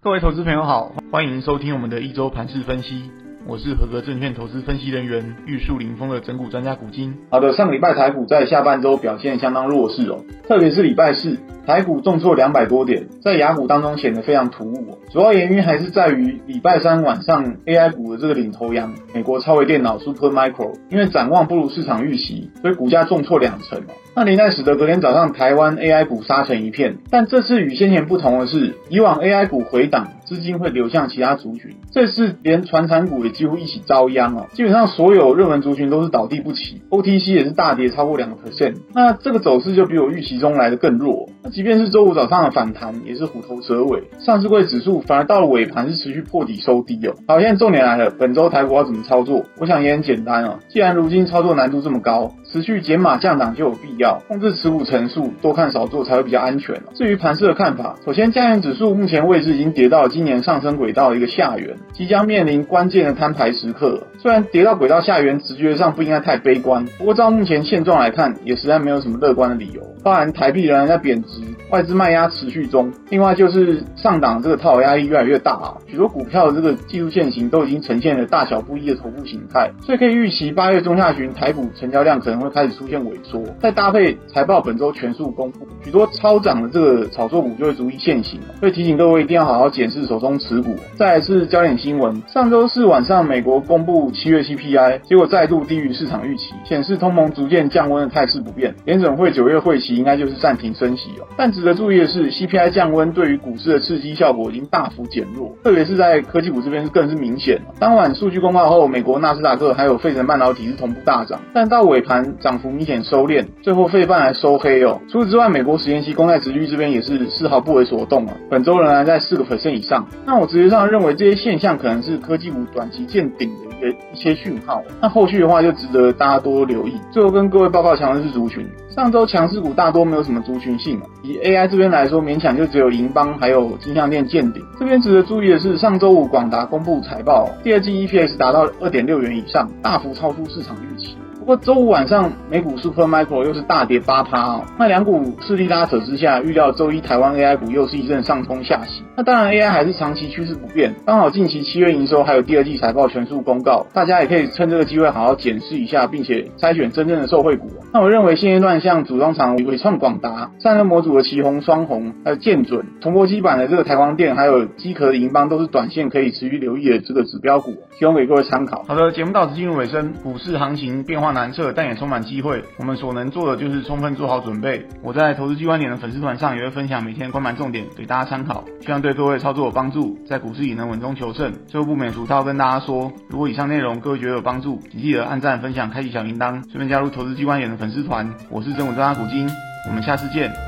各位投资朋友好，欢迎收听我们的一周盘市分析。我是合格证券投资分析人员玉树临风的整股专家古今。好的，上个礼拜台股在下半周表现相当弱势哦，特别是礼拜四台股重挫两百多点，在雅股当中显得非常突兀。主要原因还是在于礼拜三晚上 AI 股的这个领头羊美国超微电脑 Supermicro，因为展望不如市场预期，所以股价重挫两成。那连带使得隔天早上台湾 AI 股杀成一片。但这次与先前不同的是，以往 AI 股回档，资金会流向其他族群，这次连传产股也几乎一起遭殃哦。基本上所有热门族群都是倒地不起，OTC 也是大跌超过两个 percent。那这个走势就比我预期中来的更弱。那即便是周五早上的反弹，也是虎头蛇尾，上市柜指数反而到了尾盘是持续破底收低哦。好，现在重点来了，本周台股要怎么操作？我想也很简单哦。既然如今操作难度这么高，持续减码降档就有必要，控制持股层数，多看少做才会比较安全。至于盘势的看法，首先加权指数目前位置已经跌到了今年上升轨道的一个下缘，即将面临关键的摊牌时刻。虽然跌到轨道下缘，直觉上不应该太悲观，不过照目前现状来看，也实在没有什么乐观的理由。当然台币仍然在贬值，外资卖压持续中，另外就是上档这个套压力越来越大啊，许多股票的这个技术线型都已经呈现了大小不一的头部形态，所以可以预期八月中下旬台股成交量可能会开始出现萎缩。再搭配财报本周全数公布，许多超涨的这个炒作股就会逐一现形，所以提醒各位一定要好好检视手中持股。再来是焦点新闻，上周四晚上美国公布七月 CPI，结果再度低于市场预期，显示通膨逐渐降温的态势不变，联准会九月会期应该就是暂停升息哦。但值得注意的是，CPI 降温对于股市的刺激效果已经大幅减弱，特别是在科技股这边是更是明显。当晚数据公告后，美国纳斯达克还有费城半导体是同步大涨，但到尾盘涨幅明显收敛，最后费半还收黑哦。除此之外，美国十年期公债殖利率这边也是丝毫不为所动啊，本周仍然在四个 percent 以上。那我直觉上认为这些现象可能是科技股短期见顶的一个一些讯号。那后续的话就值得大家多留意。最后跟各位报告强的是族群。上周强势股大多没有什么族群性，以 AI 这边来说，勉强就只有银邦还有金项链见顶。这边值得注意的是，上周五广达公布财报，第二季 EPS 达到二点六元以上，大幅超出市场预期。不过周五晚上美股 Supermicro 又是大跌八趴哦，那两股势力拉扯之下，预料周一台湾 AI 股又是一阵上冲下洗。那当然 AI 还是长期趋势不变，刚好近期七月营收还有第二季财报全数公告，大家也可以趁这个机会好好检视一下，并且筛选真正的受惠股。那我认为现阶段像组装厂伟创、广达、散热模组的奇宏、双红，还有建准、铜箔基板的这个台光电，还有机壳的银邦，都是短线可以持续留意的这个指标股，提供给各位参考。好的，节目到此进入尾声，股市行情变化难测，但也充满机会。我们所能做的就是充分做好准备。我在投资机关点的粉丝团上也会分享每天关盘重点给大家参考，希望对各位操作有帮助，在股市也能稳中求胜。最后不免俗套跟大家说，如果以上内容各位觉得有帮助，请记得按赞、分享、开启小铃铛，顺便加入投资机关点的粉丝团。我是真武专家古今，我们下次见。